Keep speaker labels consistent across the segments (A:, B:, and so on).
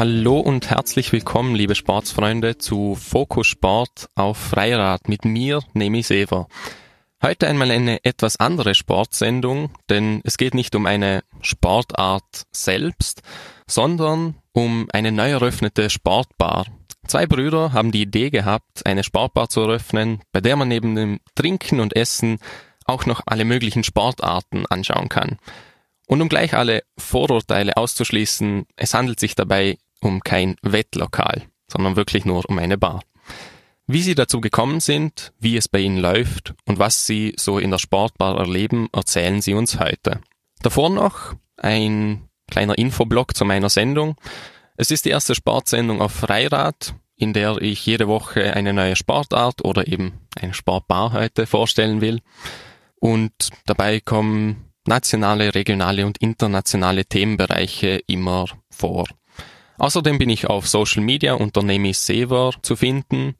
A: Hallo und herzlich willkommen, liebe Sportsfreunde, zu Fokus Sport auf Freirad mit mir, Nemi Sever. Heute einmal eine etwas andere Sportsendung, denn es geht nicht um eine Sportart selbst, sondern um eine neu eröffnete Sportbar. Zwei Brüder haben die Idee gehabt, eine Sportbar zu eröffnen, bei der man neben dem Trinken und Essen auch noch alle möglichen Sportarten anschauen kann. Und um gleich alle Vorurteile auszuschließen, es handelt sich dabei um kein Wettlokal, sondern wirklich nur um eine Bar. Wie sie dazu gekommen sind, wie es bei ihnen läuft und was sie so in der Sportbar erleben, erzählen sie uns heute. Davor noch ein kleiner Infoblock zu meiner Sendung. Es ist die erste Sportsendung auf Freirad, in der ich jede Woche eine neue Sportart oder eben eine Sportbar heute vorstellen will. Und dabei kommen nationale, regionale und internationale Themenbereiche immer vor. Außerdem bin ich auf Social Media unter Nemis Sever zu finden.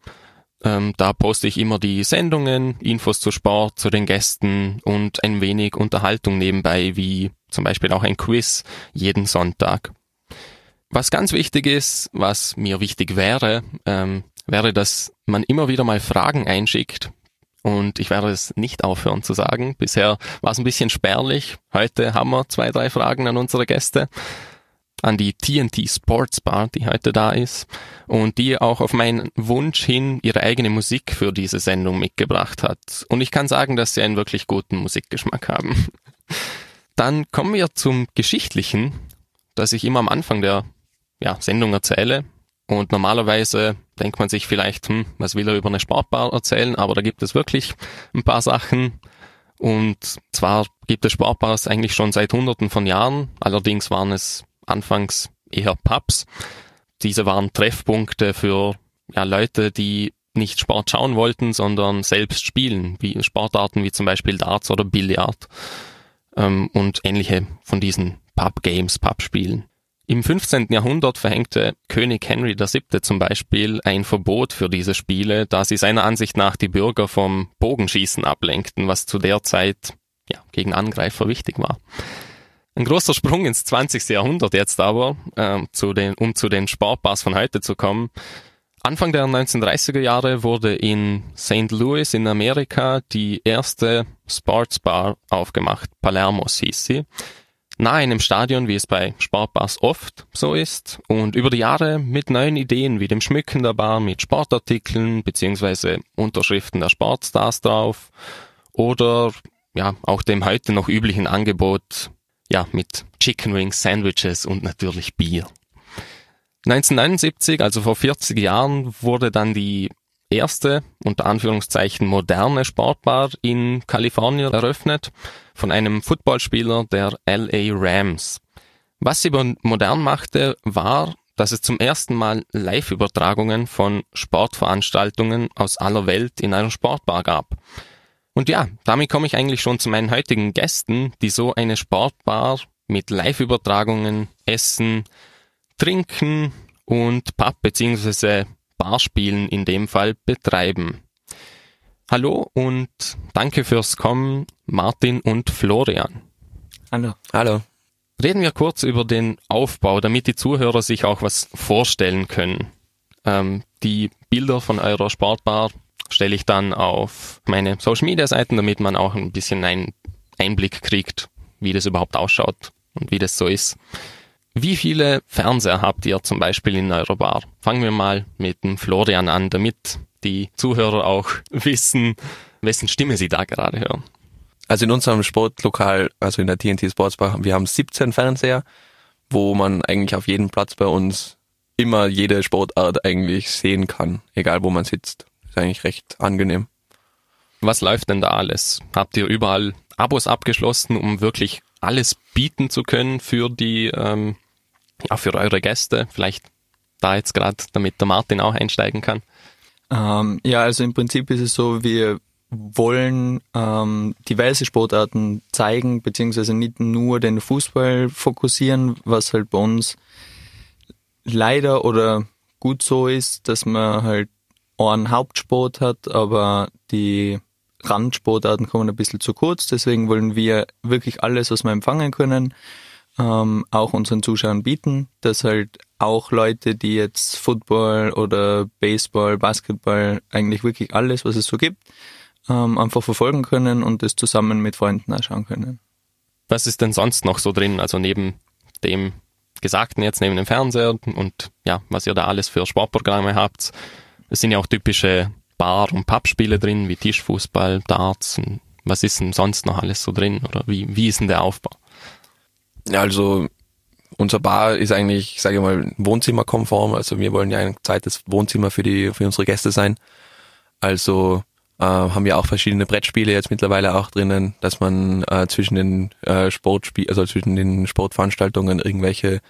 A: Ähm, da poste ich immer die Sendungen, Infos zu Sport, zu den Gästen und ein wenig Unterhaltung nebenbei, wie zum Beispiel auch ein Quiz jeden Sonntag. Was ganz wichtig ist, was mir wichtig wäre, ähm, wäre, dass man immer wieder mal Fragen einschickt, und ich werde es nicht aufhören zu sagen. Bisher war es ein bisschen spärlich. Heute haben wir zwei, drei Fragen an unsere Gäste. An die TNT Sports Bar, die heute da ist. Und die auch auf meinen Wunsch hin ihre eigene Musik für diese Sendung mitgebracht hat. Und ich kann sagen, dass sie einen wirklich guten Musikgeschmack haben. Dann kommen wir zum Geschichtlichen, das ich immer am Anfang der ja, Sendung erzähle. Und normalerweise denkt man sich vielleicht, hm, was will er über eine Sportbar erzählen? Aber da gibt es wirklich ein paar Sachen. Und zwar gibt es Sportbars eigentlich schon seit Hunderten von Jahren. Allerdings waren es anfangs eher Pubs. Diese waren Treffpunkte für ja, Leute, die nicht Sport schauen wollten, sondern selbst spielen, wie Sportarten wie zum Beispiel Darts oder Billard ähm, und ähnliche von diesen Pub-Games, Pub-Spielen. Im 15. Jahrhundert verhängte König Henry VII. zum Beispiel ein Verbot für diese Spiele, da sie seiner Ansicht nach die Bürger vom Bogenschießen ablenkten, was zu der Zeit ja, gegen Angreifer wichtig war. Ein großer Sprung ins 20. Jahrhundert jetzt aber, äh, zu den, um zu den Sportbars von heute zu kommen. Anfang der 1930er Jahre wurde in St. Louis in Amerika die erste Sportsbar aufgemacht. Palermos hieß sie nahe einem Stadion, wie es bei Sportbars oft so ist, und über die Jahre mit neuen Ideen wie dem Schmücken der Bar mit Sportartikeln beziehungsweise Unterschriften der Sportstars drauf oder ja auch dem heute noch üblichen Angebot ja mit Chicken Wings, Sandwiches und natürlich Bier. 1979, also vor 40 Jahren, wurde dann die erste, unter Anführungszeichen, moderne Sportbar in Kalifornien eröffnet von einem Footballspieler der LA Rams. Was sie modern machte, war, dass es zum ersten Mal Live-Übertragungen von Sportveranstaltungen aus aller Welt in einer Sportbar gab. Und ja, damit komme ich eigentlich schon zu meinen heutigen Gästen, die so eine Sportbar mit Live-Übertragungen, Essen, Trinken und Pub bzw. Barspielen in dem Fall betreiben. Hallo und danke fürs Kommen, Martin und Florian.
B: Hallo. Hallo.
A: Reden wir kurz über den Aufbau, damit die Zuhörer sich auch was vorstellen können. Ähm, die Bilder von eurer Sportbar stelle ich dann auf meine Social Media Seiten, damit man auch ein bisschen einen Einblick kriegt, wie das überhaupt ausschaut und wie das so ist. Wie viele Fernseher habt ihr zum Beispiel in eurer Bar? Fangen wir mal mit dem Florian an, damit die Zuhörer auch wissen, wessen Stimme sie da gerade hören.
B: Also in unserem Sportlokal, also in der TNT Sportsbar, wir haben 17 Fernseher, wo man eigentlich auf jedem Platz bei uns immer jede Sportart eigentlich sehen kann, egal wo man sitzt. Ist eigentlich recht angenehm.
A: Was läuft denn da alles? Habt ihr überall Abos abgeschlossen, um wirklich alles bieten zu können für die, ähm, ja, für eure Gäste. Vielleicht da jetzt gerade, damit der Martin auch einsteigen kann.
C: Ähm, ja, also im Prinzip ist es so, wir wollen ähm, diverse Sportarten zeigen, beziehungsweise nicht nur den Fußball fokussieren, was halt bei uns leider oder gut so ist, dass man halt einen Hauptsport hat, aber die Randsportarten kommen ein bisschen zu kurz. Deswegen wollen wir wirklich alles, was wir empfangen können, ähm, auch unseren Zuschauern bieten, dass halt auch Leute, die jetzt Football oder Baseball, Basketball, eigentlich wirklich alles, was es so gibt, ähm, einfach verfolgen können und das zusammen mit Freunden anschauen können.
A: Was ist denn sonst noch so drin? Also neben dem Gesagten jetzt, neben dem Fernseher und ja, was ihr da alles für Sportprogramme habt. Es sind ja auch typische Bar- und Pappspiele drin, wie Tischfußball, Darts. was ist denn sonst noch alles so drin? Oder wie, wie ist denn der Aufbau?
B: Also unser Bar ist eigentlich, sage ich mal, Wohnzimmerkonform. Also wir wollen ja ein zweites Wohnzimmer für die für unsere Gäste sein. Also äh, haben wir auch verschiedene Brettspiele jetzt mittlerweile auch drinnen, dass man äh, zwischen den äh, Sportspiel, also zwischen den Sportveranstaltungen irgendwelche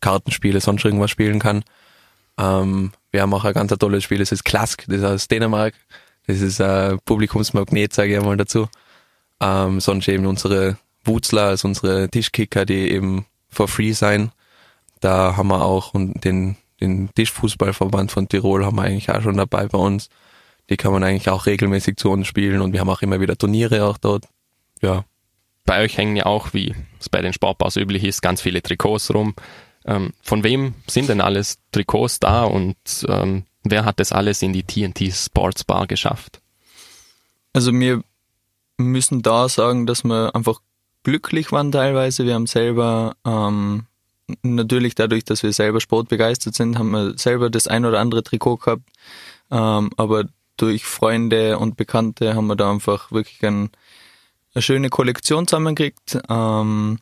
B: Kartenspiele, sonst irgendwas spielen kann. Ähm, wir haben auch ein ganz tolles Spiel, das ist Klask, das ist aus Dänemark. Das ist ein Publikumsmagnet, sage ich einmal dazu. Ähm, sonst eben unsere Wutzler, also unsere Tischkicker, die eben for free sein. Da haben wir auch und den, den Tischfußballverband von Tirol haben wir eigentlich auch schon dabei bei uns. Die kann man eigentlich auch regelmäßig zu uns spielen und wir haben auch immer wieder Turniere auch dort. Ja.
A: Bei euch hängen ja auch, wie es bei den Sportbars üblich ist, ganz viele Trikots rum. Ähm, von wem sind denn alles Trikots da und ähm, wer hat das alles in die TNT Sports Bar geschafft?
C: Also wir müssen da sagen, dass wir einfach glücklich waren teilweise. Wir haben selber ähm, natürlich dadurch, dass wir selber sportbegeistert sind, haben wir selber das ein oder andere Trikot gehabt. Ähm, aber durch Freunde und Bekannte haben wir da einfach wirklich ein, eine schöne Kollektion zusammengekriegt. Ähm,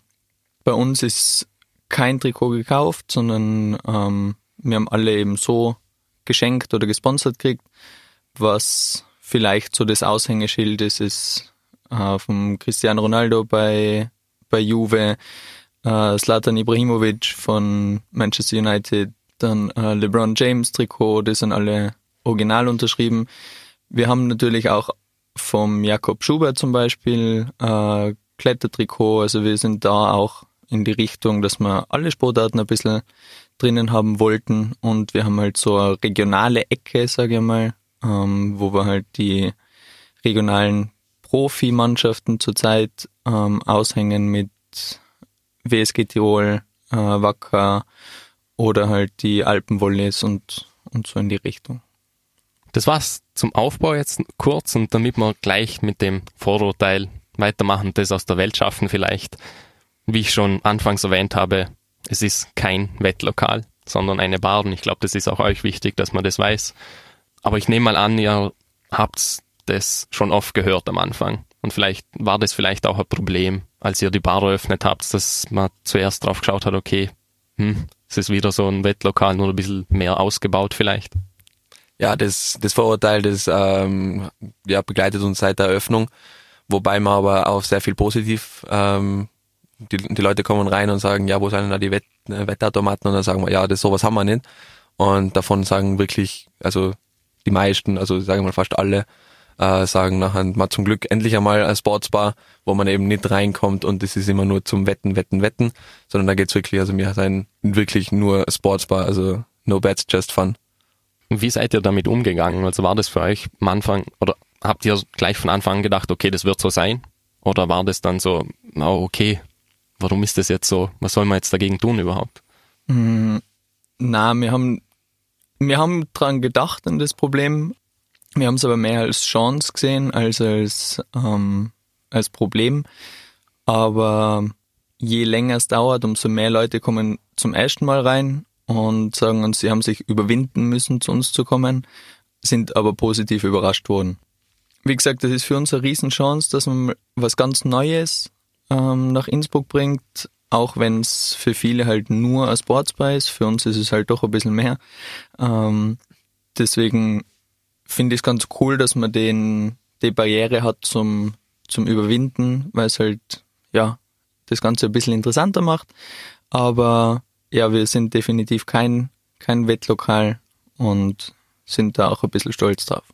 C: bei uns ist kein Trikot gekauft, sondern ähm, wir haben alle eben so geschenkt oder gesponsert gekriegt. Was vielleicht so das Aushängeschild ist, ist äh, vom Cristiano Ronaldo bei, bei Juve, äh, Zlatan Ibrahimovic von Manchester United, dann äh, LeBron James Trikot, die sind alle original unterschrieben. Wir haben natürlich auch vom Jakob Schubert zum Beispiel äh, Klettertrikot, also wir sind da auch in die Richtung, dass wir alle Sportarten ein bisschen drinnen haben wollten und wir haben halt so eine regionale Ecke, sage ich mal, ähm, wo wir halt die regionalen Profimannschaften zurzeit ähm, aushängen mit WSG Tirol, äh, Wacker oder halt die Alpenvolleys und, und so in die Richtung.
A: Das war's zum Aufbau jetzt kurz und damit wir gleich mit dem Vorurteil weitermachen, das aus der Welt schaffen vielleicht. Wie ich schon anfangs erwähnt habe, es ist kein Wettlokal, sondern eine Bar und ich glaube, das ist auch euch wichtig, dass man das weiß. Aber ich nehme mal an, ihr habt das schon oft gehört am Anfang. Und vielleicht war das vielleicht auch ein Problem, als ihr die Bar eröffnet habt, dass man zuerst drauf geschaut hat, okay, hm, es ist wieder so ein Wettlokal, nur ein bisschen mehr ausgebaut vielleicht.
B: Ja, das, das Vorurteil, das ähm, ja, begleitet uns seit der Eröffnung, wobei man aber auch sehr viel positiv, ähm, die, die Leute kommen rein und sagen, ja, wo sind denn da die Wett, äh, Wettautomaten? Und dann sagen wir, ja, das sowas haben wir nicht. Und davon sagen wirklich, also die meisten, also sagen wir mal fast alle, äh, sagen nachher mal zum Glück endlich einmal ein Sportsbar, wo man eben nicht reinkommt und es ist immer nur zum Wetten, Wetten, Wetten, sondern da geht's wirklich, also wir sein wirklich nur Sportsbar, also no bets, just fun.
A: Wie seid ihr damit umgegangen? Also war das für euch am Anfang oder habt ihr gleich von Anfang an gedacht, okay, das wird so sein? Oder war das dann so, oh, okay, warum ist das jetzt so? Was soll man jetzt dagegen tun überhaupt?
C: Mm, na, wir haben, wir haben dran gedacht an das Problem, wir haben es aber mehr als Chance gesehen als als, ähm, als Problem. Aber je länger es dauert, umso mehr Leute kommen zum ersten Mal rein und sagen uns, sie haben sich überwinden müssen, zu uns zu kommen, sind aber positiv überrascht worden. Wie gesagt, das ist für uns eine Riesenchance, dass man was ganz Neues ähm, nach Innsbruck bringt, auch wenn es für viele halt nur ein Sportsbar ist. Für uns ist es halt doch ein bisschen mehr. Ähm, deswegen finde ich es ganz cool, dass man den, die Barriere hat zum, zum Überwinden, weil es halt, ja, das Ganze ein bisschen interessanter macht. Aber ja, wir sind definitiv kein, kein Wettlokal und sind da auch ein bisschen stolz drauf.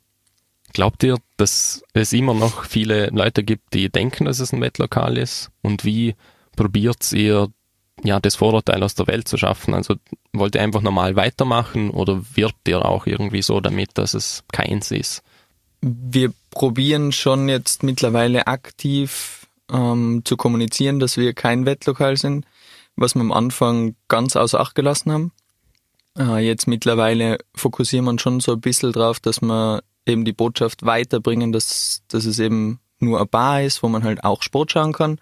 A: Glaubt ihr, dass es immer noch viele Leute gibt, die denken, dass es ein Wettlokal ist? Und wie probiert ihr ja, das Vorurteil aus der Welt zu schaffen. Also wollt ihr einfach normal weitermachen oder wirbt ihr auch irgendwie so damit, dass es keins ist?
C: Wir probieren schon jetzt mittlerweile aktiv ähm, zu kommunizieren, dass wir kein Wettlokal sind, was wir am Anfang ganz außer Acht gelassen haben. Äh, jetzt mittlerweile fokussieren wir schon so ein bisschen drauf, dass wir eben die Botschaft weiterbringen, dass, dass es eben nur ein Bar ist, wo man halt auch Sport schauen kann.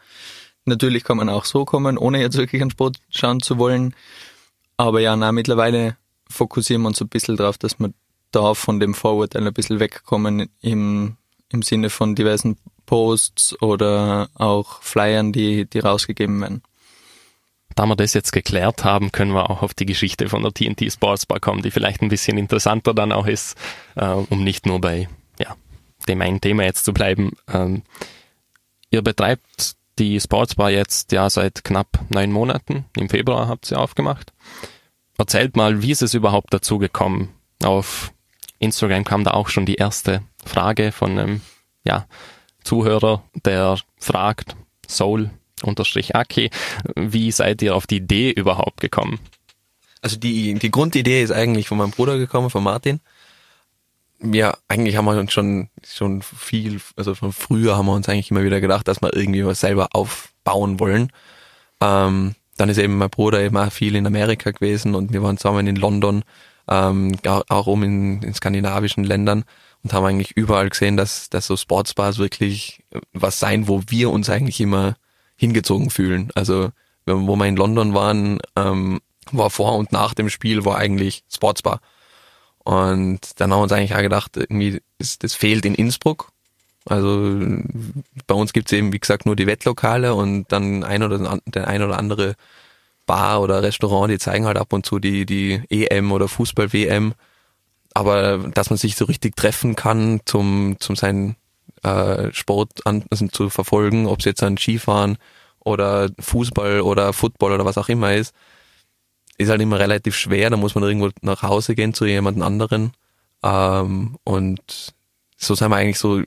C: Natürlich kann man auch so kommen, ohne jetzt wirklich einen Sport schauen zu wollen. Aber ja, na, mittlerweile fokussieren wir uns ein bisschen drauf, dass wir da von dem Vorurteil ein bisschen wegkommen im, im Sinne von diversen Posts oder auch Flyern, die, die rausgegeben werden.
A: Da wir das jetzt geklärt haben, können wir auch auf die Geschichte von der TNT Sports Bar kommen, die vielleicht ein bisschen interessanter dann auch ist, äh, um nicht nur bei ja, dem einen Thema jetzt zu bleiben. Ähm, ihr betreibt die Sportsbar jetzt ja seit knapp neun Monaten. Im Februar habt ihr aufgemacht. Erzählt mal, wie ist es überhaupt dazu gekommen? Auf Instagram kam da auch schon die erste Frage von einem ja, Zuhörer, der fragt, Soul unterstrich Aki, wie seid ihr auf die Idee überhaupt gekommen?
B: Also die, die Grundidee ist eigentlich von meinem Bruder gekommen, von Martin. Ja, eigentlich haben wir uns schon, schon viel, also von früher haben wir uns eigentlich immer wieder gedacht, dass wir irgendwie was selber aufbauen wollen. Ähm, dann ist eben mein Bruder eben auch viel in Amerika gewesen und wir waren zusammen in London, ähm, auch um in, in skandinavischen Ländern und haben eigentlich überall gesehen, dass, dass so Sportsbars wirklich was sein, wo wir uns eigentlich immer hingezogen fühlen. Also wo wir in London waren, ähm, war vor und nach dem Spiel war eigentlich Sportsbar. Und dann haben wir uns eigentlich auch gedacht, irgendwie, das, das fehlt in Innsbruck. Also bei uns gibt's eben, wie gesagt, nur die Wettlokale und dann ein oder der ein oder andere Bar oder Restaurant, die zeigen halt ab und zu die, die EM oder Fußball-WM. Aber dass man sich so richtig treffen kann, zum, zum seinen äh, Sport an, also zu verfolgen, ob es jetzt ein Skifahren oder Fußball oder Football oder was auch immer ist, ist halt immer relativ schwer. Da muss man irgendwo nach Hause gehen zu jemand anderen. Ähm, und so sind wir eigentlich so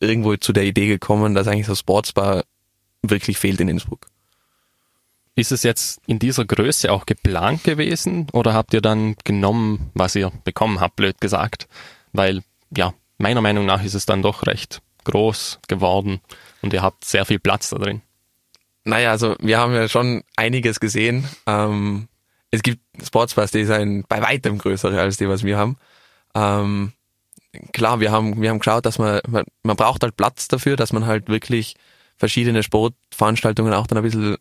B: irgendwo zu der Idee gekommen, dass eigentlich so Sportsbar wirklich fehlt in Innsbruck.
A: Ist es jetzt in dieser Größe auch geplant gewesen oder habt ihr dann genommen, was ihr bekommen habt, blöd gesagt? Weil, ja, meiner Meinung nach ist es dann doch recht groß geworden und ihr habt sehr viel Platz da drin.
B: Naja, also wir haben ja schon einiges gesehen. Ähm, es gibt Sportsbars, die sind bei weitem größere als die, was wir haben. Ähm, klar, wir haben, wir haben geschaut, dass man, man, man braucht halt Platz dafür, dass man halt wirklich verschiedene Sportveranstaltungen auch dann ein bisschen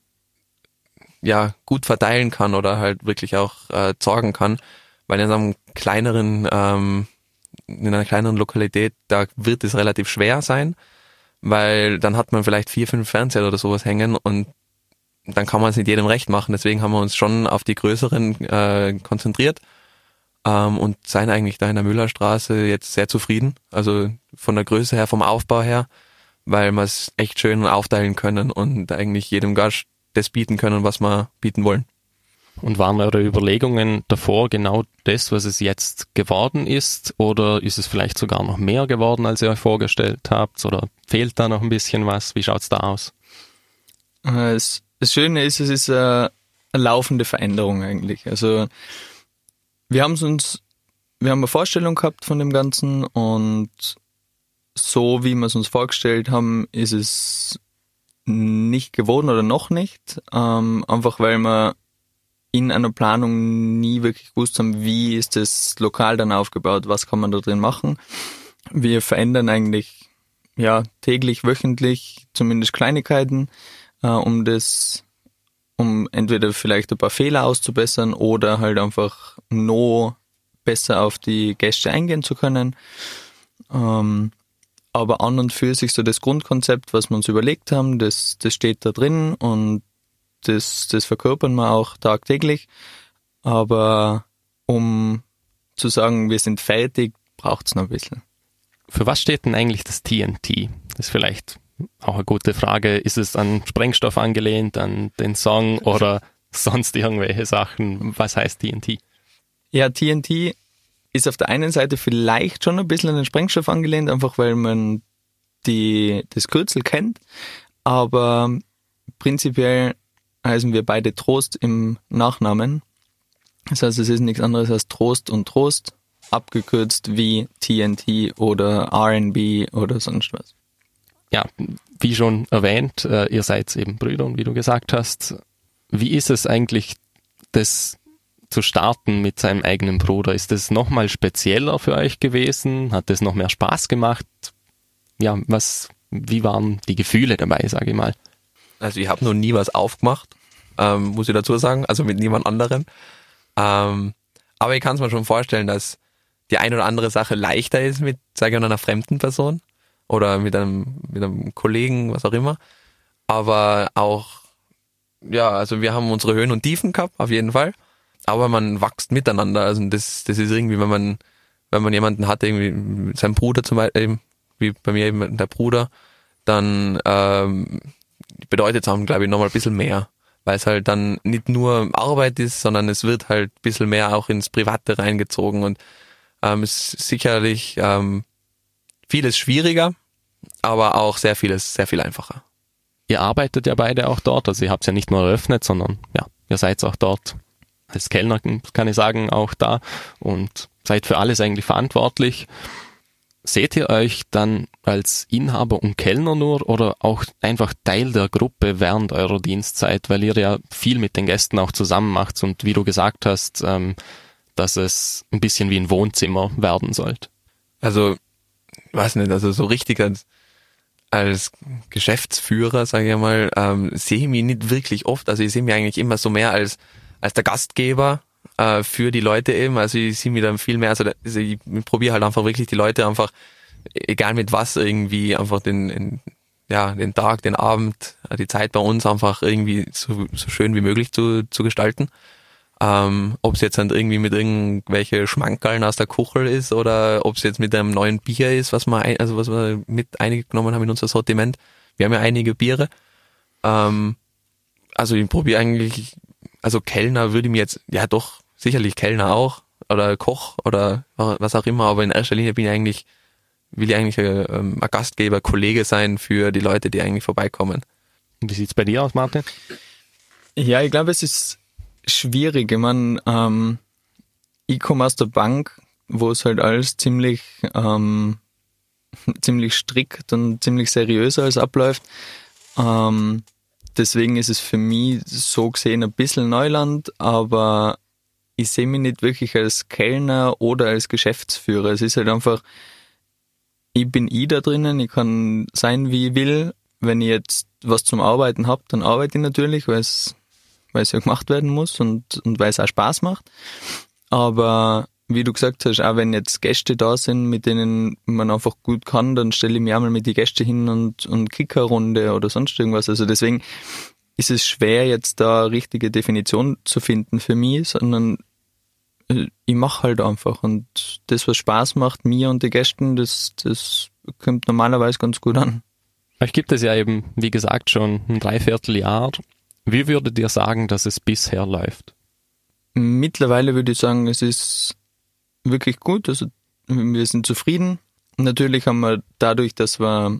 B: ja, gut verteilen kann oder halt wirklich auch äh, sorgen kann. Weil in einem kleineren, ähm, in einer kleineren Lokalität, da wird es relativ schwer sein, weil dann hat man vielleicht vier, fünf Fernseher oder sowas hängen und dann kann man es nicht jedem recht machen. Deswegen haben wir uns schon auf die größeren äh, konzentriert ähm, und seien eigentlich da in der Müllerstraße jetzt sehr zufrieden. Also von der Größe her, vom Aufbau her, weil wir es echt schön aufteilen können und eigentlich jedem Gast das bieten können, was wir bieten wollen.
A: Und waren eure Überlegungen davor genau das, was es jetzt geworden ist? Oder ist es vielleicht sogar noch mehr geworden, als ihr euch vorgestellt habt? Oder fehlt da noch ein bisschen was? Wie schaut's da aus?
C: Äh, es, das Schöne ist, es ist eine, eine laufende Veränderung eigentlich. Also wir haben uns, wir haben eine Vorstellung gehabt von dem Ganzen und so wie wir es uns vorgestellt haben, ist es nicht geworden oder noch nicht. Ähm, einfach weil wir in einer Planung nie wirklich gewusst haben, wie ist das Lokal dann aufgebaut, was kann man da drin machen. Wir verändern eigentlich ja täglich, wöchentlich zumindest Kleinigkeiten, äh, um das, um entweder vielleicht ein paar Fehler auszubessern oder halt einfach noch besser auf die Gäste eingehen zu können. Ähm, aber an und für sich so das Grundkonzept, was wir uns überlegt haben, das, das steht da drin und das, das verkörpern wir auch tagtäglich. Aber um zu sagen, wir sind fertig, braucht es noch ein bisschen.
A: Für was steht denn eigentlich das TNT? Das ist vielleicht auch eine gute Frage. Ist es an Sprengstoff angelehnt, an den Song oder sonst irgendwelche Sachen? Was heißt TNT?
C: Ja, TNT ist auf der einen Seite vielleicht schon ein bisschen an den Sprengstoff angelehnt, einfach weil man die, das Kürzel kennt. Aber prinzipiell heißen wir beide Trost im Nachnamen. Das heißt, es ist nichts anderes als Trost und Trost, abgekürzt wie TNT oder RB oder sonst was.
A: Ja, wie schon erwähnt, äh, ihr seid eben Brüder und wie du gesagt hast, wie ist es eigentlich, das zu starten mit seinem eigenen Bruder? Ist das nochmal spezieller für euch gewesen? Hat das noch mehr Spaß gemacht? Ja, was, wie waren die Gefühle dabei, sage ich mal?
B: Also ich habe noch nie was aufgemacht, ähm, muss ich dazu sagen, also mit niemand anderem. Ähm, aber ich kann es mir schon vorstellen, dass die ein oder andere Sache leichter ist mit, sage ich, einer fremden Person oder mit einem, mit einem Kollegen, was auch immer. Aber auch, ja, also wir haben unsere Höhen und Tiefen gehabt, auf jeden Fall. Aber man wächst miteinander. Also das, das ist irgendwie, wenn man, wenn man jemanden hat, irgendwie sein Bruder zum Beispiel, wie bei mir eben der Bruder, dann ähm, bedeutet es auch, glaube ich, nochmal ein bisschen mehr. Weil es halt dann nicht nur Arbeit ist, sondern es wird halt ein bisschen mehr auch ins Private reingezogen und ähm, ist sicherlich ähm, vieles schwieriger, aber auch sehr vieles sehr viel einfacher.
A: Ihr arbeitet ja beide auch dort, also ihr habt ja nicht nur eröffnet, sondern ja, ihr seid auch dort als Kellner, kann ich sagen, auch da und seid für alles eigentlich verantwortlich. Seht ihr euch dann als Inhaber und Kellner nur oder auch einfach Teil der Gruppe während eurer Dienstzeit, weil ihr ja viel mit den Gästen auch zusammen macht und wie du gesagt hast, ähm, dass es ein bisschen wie ein Wohnzimmer werden sollte?
B: Also, weiß nicht, also so richtig als, als Geschäftsführer, sage ich mal, ähm, sehe ich mich nicht wirklich oft. Also ich sehe mich eigentlich immer so mehr als, als der Gastgeber äh, für die Leute eben. Also ich sehe mich dann viel mehr, also, also ich, probiere halt einfach wirklich die Leute einfach, egal mit was, irgendwie einfach den, den ja, den Tag, den Abend, die Zeit bei uns einfach irgendwie so, so schön wie möglich zu, zu gestalten. Ähm, ob es jetzt dann irgendwie mit irgendwelche Schmankerln aus der Kuchel ist oder ob es jetzt mit einem neuen Bier ist, was wir, ein, also was wir mit eingenommen haben in unser Sortiment. Wir haben ja einige Biere. Ähm, also ich probiere eigentlich, also Kellner würde ich mir jetzt, ja doch, sicherlich Kellner auch oder Koch oder was auch immer, aber in erster Linie bin ich eigentlich, will ich eigentlich ein, ähm, ein Gastgeber, Kollege sein für die Leute, die eigentlich vorbeikommen.
A: Wie sieht's bei dir aus, Martin?
C: Ja, ich glaube, es ist schwierig. Ich meine, ähm, ich komme aus der Bank, wo es halt alles ziemlich, ähm, ziemlich strikt und ziemlich seriös alles abläuft. Ähm, deswegen ist es für mich so gesehen ein bisschen Neuland, aber ich sehe mich nicht wirklich als Kellner oder als Geschäftsführer. Es ist halt einfach, ich bin ich da drinnen, ich kann sein, wie ich will. Wenn ich jetzt was zum Arbeiten habe, dann arbeite ich natürlich, weil es ja gemacht werden muss und, und weil es auch Spaß macht. Aber wie du gesagt hast, auch wenn jetzt Gäste da sind, mit denen man einfach gut kann, dann stelle ich mich einmal mit die Gäste hin und, und Kickerrunde oder sonst irgendwas. Also deswegen ist es schwer, jetzt da richtige Definition zu finden für mich, sondern ich mache halt einfach und das, was Spaß macht, mir und den Gästen, das, das kommt normalerweise ganz gut an.
A: Euch gibt es ja eben, wie gesagt, schon ein Dreivierteljahr wie würdet ihr sagen, dass es bisher läuft?
C: Mittlerweile würde ich sagen, es ist wirklich gut. Also wir sind zufrieden. Natürlich haben wir dadurch, dass wir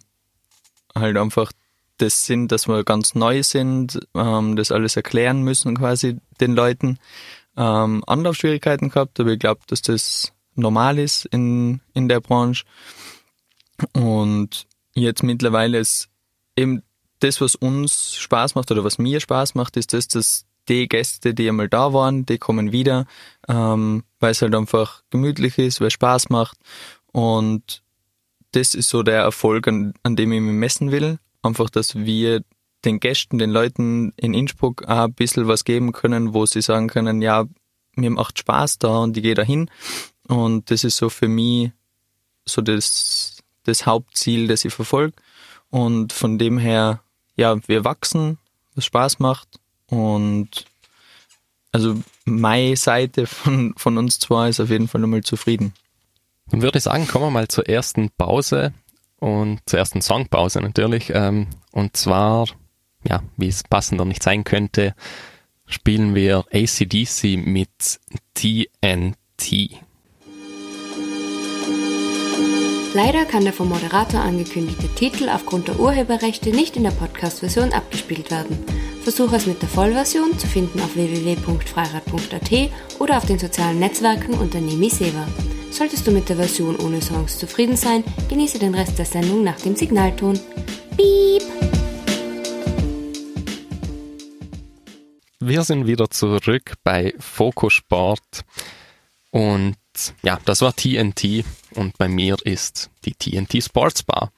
C: halt einfach das sind, dass wir ganz neu sind, ähm, das alles erklären müssen quasi den Leuten, ähm, Anlaufschwierigkeiten gehabt, aber ich glaube, dass das normal ist in, in der Branche. Und jetzt mittlerweile ist eben das, was uns Spaß macht oder was mir Spaß macht, ist das, dass die Gäste, die einmal da waren, die kommen wieder, ähm, weil es halt einfach gemütlich ist, weil es Spaß macht. Und das ist so der Erfolg, an, an dem ich mich messen will. Einfach, dass wir den Gästen, den Leuten in Innsbruck auch ein bisschen was geben können, wo sie sagen können, ja, mir macht Spaß da und ich gehe da hin. Und das ist so für mich so das, das Hauptziel, das ich verfolge. Und von dem her ja, wir wachsen, was Spaß macht und also meine Seite von, von uns zwei ist auf jeden Fall nochmal zufrieden.
A: Dann würde ich sagen, kommen wir mal zur ersten Pause und zur ersten Songpause natürlich. Ähm, und zwar, ja, wie es passender nicht sein könnte, spielen wir ACDC mit TNT.
D: Leider kann der vom Moderator angekündigte Titel aufgrund der Urheberrechte nicht in der Podcast-Version abgespielt werden. Versuche es mit der Vollversion zu finden auf www.freirad.at oder auf den sozialen Netzwerken unter Nemi Seva. Solltest du mit der Version ohne Songs zufrieden sein, genieße den Rest der Sendung nach dem Signalton. Piep!
A: Wir sind wieder zurück bei Fokus Sport und ja, das war TNT und bei mir ist die TNT Sports Bar.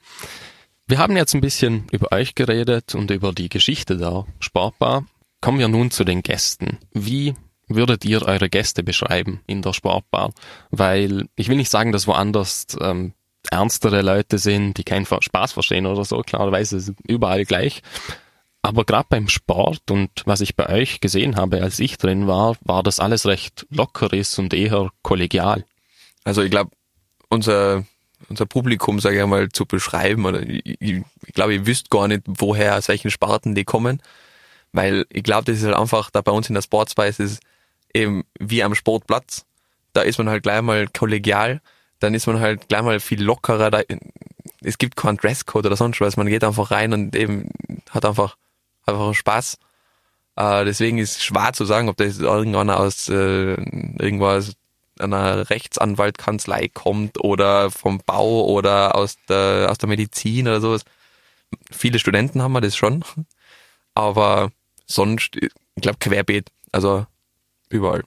A: Wir haben jetzt ein bisschen über euch geredet und über die Geschichte der Sportbar. Kommen wir nun zu den Gästen. Wie würdet ihr eure Gäste beschreiben in der Sportbar? Weil ich will nicht sagen, dass woanders ähm, ernstere Leute sind, die keinen Spaß verstehen oder so. Klarerweise ist überall gleich. Aber gerade beim Sport und was ich bei euch gesehen habe, als ich drin war, war das alles recht locker ist und eher kollegial.
B: Also ich glaube, unser unser Publikum, sage ich mal, zu beschreiben, oder ich, ich glaube, ihr wisst gar nicht, woher aus welchen Sparten die kommen, weil ich glaube, das ist halt einfach, da bei uns in der Sportsweise ist eben wie am Sportplatz, da ist man halt gleich mal kollegial, dann ist man halt gleich mal viel lockerer, da, es gibt keinen Dresscode oder sonst was, man geht einfach rein und eben hat einfach einfach Spaß. Äh, deswegen ist schwer zu sagen, ob das irgendeiner aus äh, irgendwas einer Rechtsanwaltkanzlei kommt oder vom Bau oder aus der, aus der Medizin oder sowas. Viele Studenten haben wir das schon, aber sonst, ich glaube, querbeet, also überall.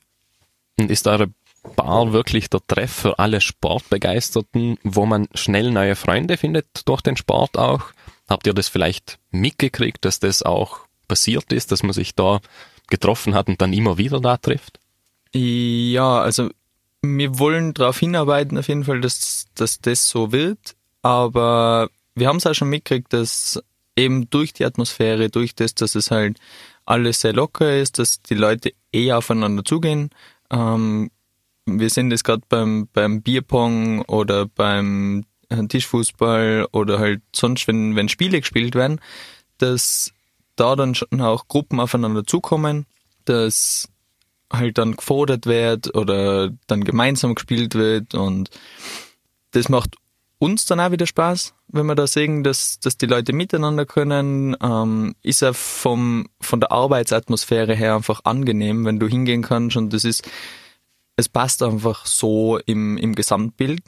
A: Und ist eure Bar wirklich der Treff für alle Sportbegeisterten, wo man schnell neue Freunde findet durch den Sport auch? Habt ihr das vielleicht mitgekriegt, dass das auch passiert ist, dass man sich da getroffen hat und dann immer wieder da trifft?
C: Ja, also wir wollen darauf hinarbeiten auf jeden Fall, dass, dass das so wird, aber wir haben es auch schon mitgekriegt, dass eben durch die Atmosphäre, durch das, dass es halt alles sehr locker ist, dass die Leute eher aufeinander zugehen. Ähm, wir sehen das gerade beim, beim Bierpong oder beim Tischfußball oder halt sonst, wenn, wenn Spiele gespielt werden, dass da dann schon auch Gruppen aufeinander zukommen, dass halt dann gefordert wird oder dann gemeinsam gespielt wird und das macht uns dann auch wieder Spaß, wenn wir da sehen, dass, dass die Leute miteinander können, ähm, ist er vom, von der Arbeitsatmosphäre her einfach angenehm, wenn du hingehen kannst und das ist, es passt einfach so im, im Gesamtbild.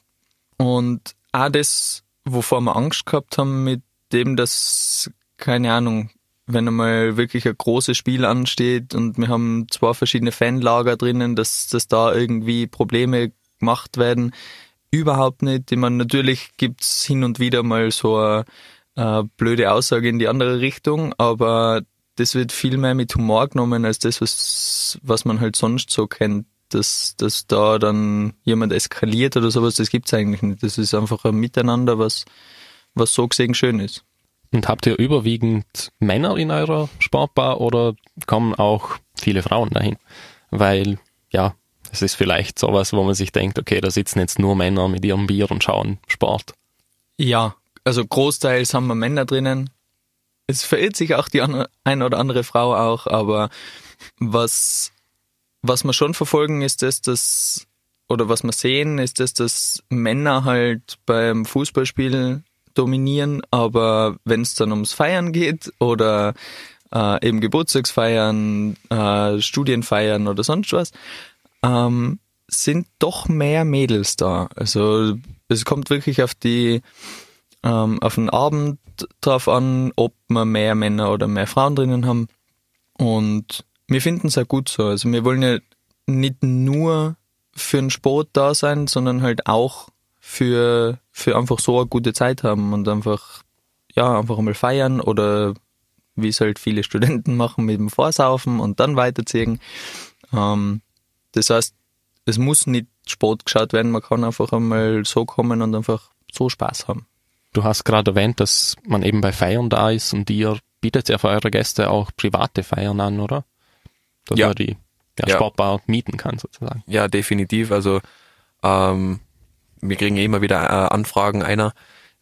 C: Und auch das, wovor wir Angst gehabt haben mit dem, dass, keine Ahnung, wenn einmal wirklich ein großes Spiel ansteht und wir haben zwei verschiedene Fanlager drinnen, dass, dass da irgendwie Probleme gemacht werden. Überhaupt nicht. Ich meine, natürlich gibt's hin und wieder mal so eine, eine blöde Aussage in die andere Richtung, aber das wird viel mehr mit Humor genommen als das, was, was man halt sonst so kennt. Dass, dass da dann jemand eskaliert oder sowas, das gibt's eigentlich nicht. Das ist einfach ein Miteinander, was, was so gesehen schön ist.
A: Und habt ihr überwiegend Männer in eurer Sportbar oder kommen auch viele Frauen dahin? Weil, ja, es ist vielleicht sowas, wo man sich denkt, okay, da sitzen jetzt nur Männer mit ihrem Bier und schauen Sport.
C: Ja, also großteils haben wir Männer drinnen. Es verirrt sich auch die eine oder andere Frau auch, aber was, was wir schon verfolgen, ist das, dass, oder was wir sehen, ist das, dass Männer halt beim Fußballspiel dominieren, aber wenn es dann ums Feiern geht oder äh, eben Geburtstagsfeiern, äh, Studienfeiern oder sonst was, ähm, sind doch mehr Mädels da. Also es kommt wirklich auf die ähm, auf den Abend drauf an, ob wir mehr Männer oder mehr Frauen drinnen haben. Und wir finden es auch gut so. Also wir wollen ja nicht nur für den Sport da sein, sondern halt auch für, für einfach so eine gute Zeit haben und einfach, ja, einfach einmal feiern oder wie es halt viele Studenten machen mit dem Vorsaufen und dann weiterziehen. Ähm, das heißt, es muss nicht Sport geschaut werden, man kann einfach einmal so kommen und einfach so Spaß haben.
A: Du hast gerade erwähnt, dass man eben bei Feiern da ist und ihr bietet ja für eure Gäste auch private Feiern an, oder? Dass ja. man die ja, Sportbar mieten kann sozusagen.
B: Ja, definitiv. Also ähm, wir kriegen immer wieder äh, Anfragen einer.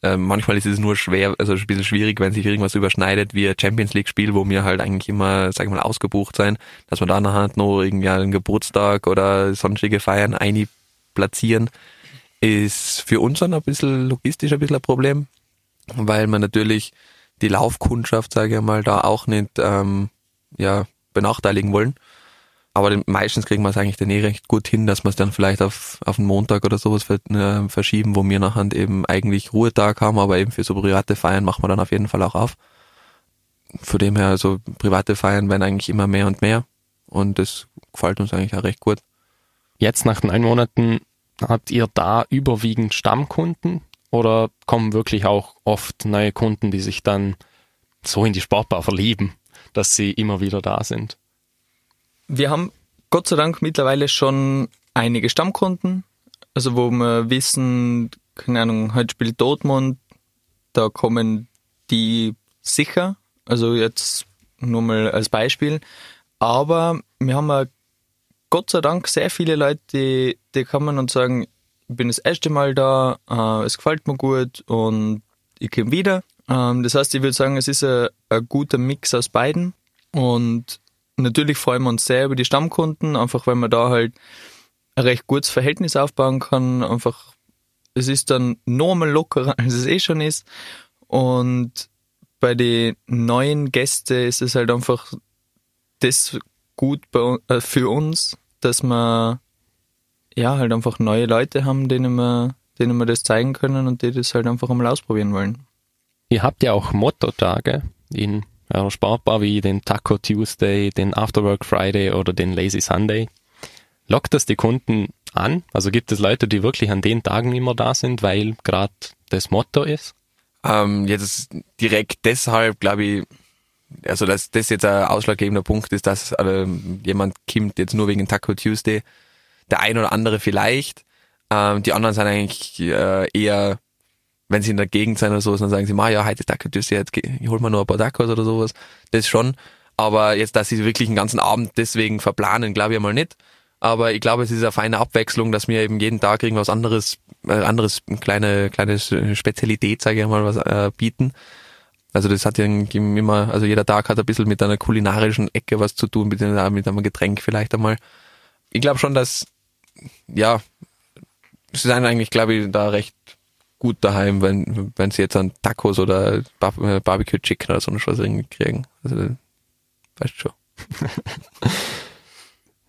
B: Äh, manchmal ist es nur schwer, also ein bisschen schwierig, wenn sich irgendwas überschneidet, wie ein Champions League Spiel, wo wir halt eigentlich immer, sag ich mal, ausgebucht sein, dass wir da nachher noch irgendwie einen Geburtstag oder sonstige Feiern ein platzieren, ist für uns dann ein bisschen logistisch ein bisschen ein Problem, weil man natürlich die Laufkundschaft, sage ich mal, da auch nicht ähm, ja, benachteiligen wollen. Aber meistens kriegen wir es eigentlich dann eh recht gut hin, dass wir es dann vielleicht auf, auf einen Montag oder sowas äh, verschieben, wo wir nachher eben eigentlich Ruhetag haben, aber eben für so private Feiern machen wir dann auf jeden Fall auch auf. Von dem her, also private Feiern werden eigentlich immer mehr und mehr. und das gefällt uns eigentlich auch recht gut.
A: Jetzt nach neun Monaten habt ihr da überwiegend Stammkunden oder kommen wirklich auch oft neue Kunden, die sich dann so in die Sportbar verlieben, dass sie immer wieder da sind?
C: Wir haben Gott sei Dank mittlerweile schon einige Stammkunden, also wo wir wissen, keine Ahnung, heute spielt Dortmund, da kommen die sicher, also jetzt nur mal als Beispiel. Aber wir haben Gott sei Dank sehr viele Leute, die, die kommen und sagen, ich bin das erste Mal da, äh, es gefällt mir gut und ich komme wieder. Ähm, das heißt, ich würde sagen, es ist ein, ein guter Mix aus beiden. Und natürlich freuen wir uns sehr über die Stammkunden, einfach weil man da halt ein recht gutes Verhältnis aufbauen kann. Einfach, es ist dann nochmal lockerer, als es eh schon ist. Und bei den neuen Gästen ist es halt einfach das gut bei, äh, für uns, dass wir ja halt einfach neue Leute haben, denen wir, denen wir das zeigen können und die das halt einfach einmal ausprobieren wollen.
A: Ihr habt ja auch Motto-Tage in eurer Sportbar wie den Taco Tuesday, den Afterwork Friday oder den Lazy Sunday. Lockt das die Kunden an? Also gibt es Leute, die wirklich an den Tagen immer da sind, weil gerade das Motto ist?
B: Ähm, jetzt direkt deshalb, glaube ich, also dass das jetzt ein ausschlaggebender Punkt ist, dass äh, jemand kommt jetzt nur wegen Taco Tuesday. Der ein oder andere vielleicht. Ähm, die anderen sind eigentlich äh, eher, wenn sie in der Gegend sind oder sowas, dann sagen sie, ma ja, heute Taco Tuesday, jetzt hol mal nur ein paar Tacos oder sowas. Das schon. Aber jetzt, dass sie wirklich einen ganzen Abend deswegen verplanen, glaube ich mal nicht. Aber ich glaube, es ist eine feine Abwechslung, dass wir eben jeden Tag irgendwas anderes, äh, anderes, kleine, kleine Spezialität, sage ich mal, was äh, bieten. Also das hat ja immer, also jeder Tag hat ein bisschen mit einer kulinarischen Ecke was zu tun, mit, mit einem Getränk vielleicht einmal. Ich glaube schon, dass, ja, sie sind eigentlich, glaube ich, da recht gut daheim, wenn, wenn sie jetzt an Tacos oder Bar äh, Barbecue Chicken oder so eine irgendwie kriegen. Also, weißt schon.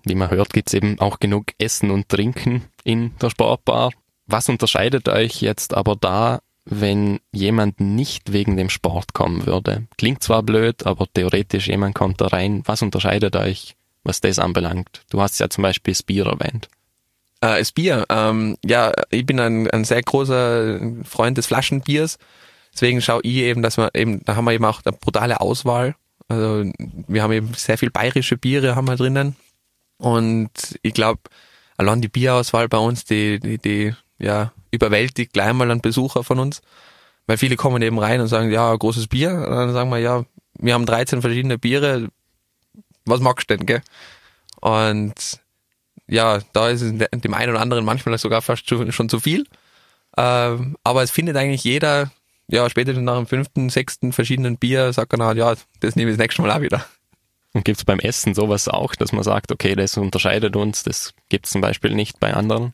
A: Wie man hört, gibt's eben auch genug Essen und Trinken in der Sportbar. Was unterscheidet euch jetzt aber da wenn jemand nicht wegen dem Sport kommen würde? Klingt zwar blöd, aber theoretisch jemand kommt da rein. Was unterscheidet euch, was das anbelangt? Du hast ja zum Beispiel das Bier erwähnt.
B: Äh, das Bier, ähm, ja, ich bin ein, ein sehr großer Freund des Flaschenbiers. Deswegen schaue ich eben, dass wir eben, da haben wir eben auch eine brutale Auswahl. Also wir haben eben sehr viel bayerische Biere haben wir drinnen. Und ich glaube, allein die Bierauswahl bei uns, die, die, die ja, überwältigt gleich mal einen Besucher von uns. Weil viele kommen eben rein und sagen, ja, großes Bier. Und dann sagen wir, ja, wir haben 13 verschiedene Biere. Was magst du denn, gell? Und ja, da ist es dem einen oder anderen manchmal sogar fast schon zu viel. Ähm, aber es findet eigentlich jeder, ja, spätestens nach dem fünften, sechsten verschiedenen Bier, sagt er, ja, das nehme ich das nächste Mal auch wieder.
A: Und gibt es beim Essen sowas auch, dass man sagt, okay, das unterscheidet uns, das gibt es zum Beispiel nicht bei anderen?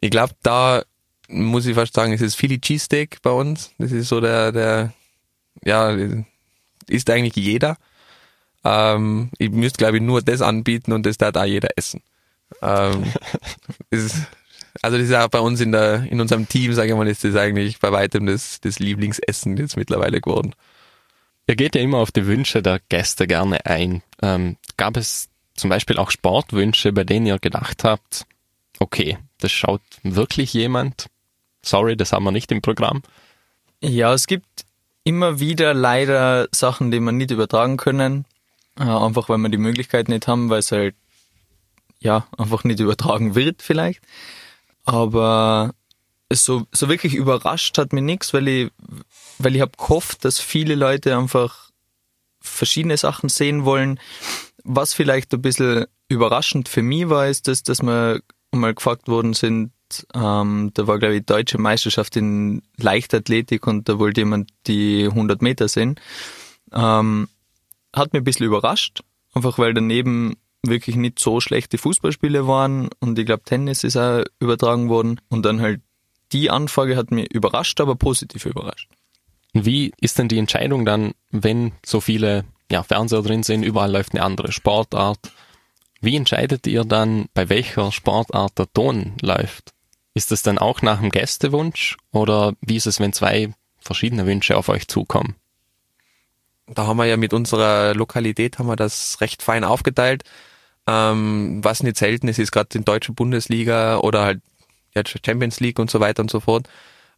B: Ich glaube, da muss ich fast sagen, es ist Philly Cheesesteak bei uns. Das ist so der, der, ja, ist eigentlich jeder. Ähm, ich müsste, glaube ich, nur das anbieten und das darf da jeder essen. Ähm, ist, also das ist auch bei uns in der, in unserem Team, sage ich mal, ist das eigentlich bei weitem das, das Lieblingsessen jetzt mittlerweile geworden.
A: Ihr geht ja immer auf die Wünsche der Gäste gerne ein. Ähm, gab es zum Beispiel auch Sportwünsche, bei denen ihr gedacht habt, okay, das schaut wirklich jemand? Sorry, das haben wir nicht im Programm.
C: Ja, es gibt immer wieder leider Sachen, die man nicht übertragen können. Äh, einfach weil wir die Möglichkeit nicht haben, weil es halt ja einfach nicht übertragen wird vielleicht. Aber so, so wirklich überrascht hat mir nichts, weil ich, weil ich habe gehofft, dass viele Leute einfach verschiedene Sachen sehen wollen. Was vielleicht ein bisschen überraschend für mich war, ist, dass, dass wir mal gefragt worden sind, ähm, da war, glaube ich, deutsche Meisterschaft in Leichtathletik und da wollte jemand die 100 Meter sehen. Ähm, hat mir ein bisschen überrascht, einfach weil daneben wirklich nicht so schlechte Fußballspiele waren und ich glaube, Tennis ist auch übertragen worden und dann halt die Anfrage hat mir überrascht, aber positiv überrascht.
A: Wie ist denn die Entscheidung dann, wenn so viele ja, Fernseher drin sind, überall läuft eine andere Sportart? Wie entscheidet ihr dann, bei welcher Sportart der Ton läuft? Ist das dann auch nach dem Gästewunsch oder wie ist es, wenn zwei verschiedene Wünsche auf euch zukommen?
B: Da haben wir ja mit unserer Lokalität haben wir das recht fein aufgeteilt. Ähm, was nicht selten ist, ist gerade die deutsche Bundesliga oder halt Champions League und so weiter und so fort,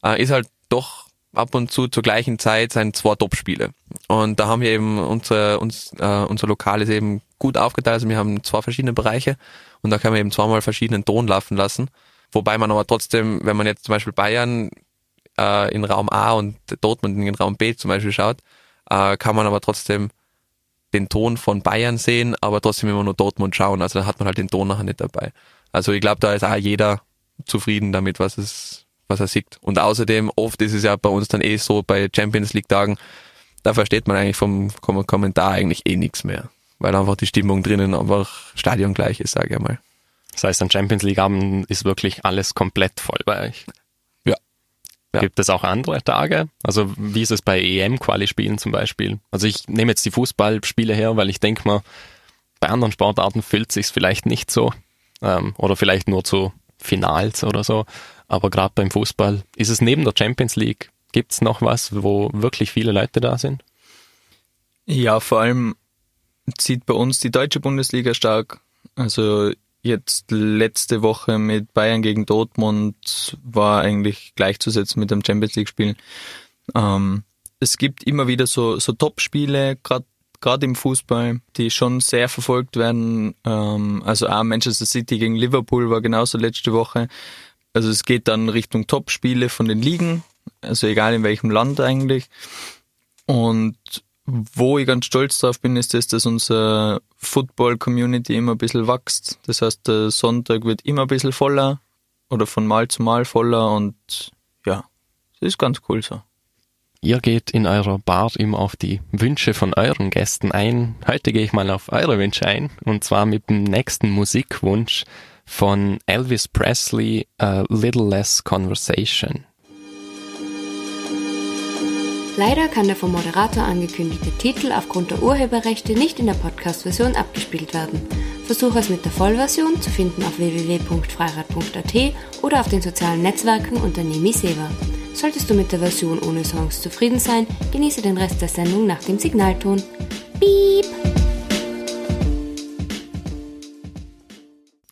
B: äh, ist halt doch ab und zu zur gleichen Zeit sein zwei Top-Spiele. Und da haben wir eben unser, uns, äh, unser Lokal ist eben gut aufgeteilt. Also wir haben zwei verschiedene Bereiche und da kann man eben zweimal verschiedenen Ton laufen lassen. Wobei man aber trotzdem, wenn man jetzt zum Beispiel Bayern äh, in Raum A und Dortmund in Raum B zum Beispiel schaut, äh, kann man aber trotzdem den Ton von Bayern sehen, aber trotzdem immer nur Dortmund schauen. Also da hat man halt den Ton nachher nicht dabei. Also ich glaube, da ist auch jeder zufrieden damit, was es, was er sieht. Und außerdem, oft ist es ja bei uns dann eh so bei Champions League Tagen, da versteht man eigentlich vom Kommentar eigentlich eh nichts mehr. Weil einfach die Stimmung drinnen einfach stadiongleich ist, sage ich mal.
A: Das heißt, an Champions League Abend ist wirklich alles komplett voll bei euch.
B: Ja.
A: Gibt es auch andere Tage? Also wie ist es bei EM-Quali-Spielen zum Beispiel? Also ich nehme jetzt die Fußballspiele her, weil ich denke mal, bei anderen Sportarten fühlt sich vielleicht nicht so. Ähm, oder vielleicht nur zu Finals oder so. Aber gerade beim Fußball ist es neben der Champions League, gibt es noch was, wo wirklich viele Leute da sind?
C: Ja, vor allem zieht bei uns die deutsche Bundesliga stark. Also jetzt letzte Woche mit Bayern gegen Dortmund war eigentlich gleichzusetzen mit dem Champions League Spiel. Ähm, es gibt immer wieder so, so Top-Spiele, gerade gerade im Fußball, die schon sehr verfolgt werden. Ähm, also auch Manchester City gegen Liverpool war genauso letzte Woche. Also es geht dann Richtung Top-Spiele von den Ligen, also egal in welchem Land eigentlich. Und wo ich ganz stolz drauf bin, ist das, dass unsere Football-Community immer ein bisschen wächst. Das heißt, der Sonntag wird immer ein bisschen voller oder von Mal zu Mal voller und ja, das ist ganz cool so.
A: Ihr geht in eurer Bar immer auf die Wünsche von euren Gästen ein. Heute gehe ich mal auf eure Wünsche ein und zwar mit dem nächsten Musikwunsch von Elvis Presley, A Little Less Conversation.
D: Leider kann der vom Moderator angekündigte Titel aufgrund der Urheberrechte nicht in der Podcast-Version abgespielt werden. Versuche es mit der Vollversion zu finden auf www.freirad.at oder auf den sozialen Netzwerken unter Nemi Seva. Solltest du mit der Version ohne Songs zufrieden sein, genieße den Rest der Sendung nach dem Signalton. Piep!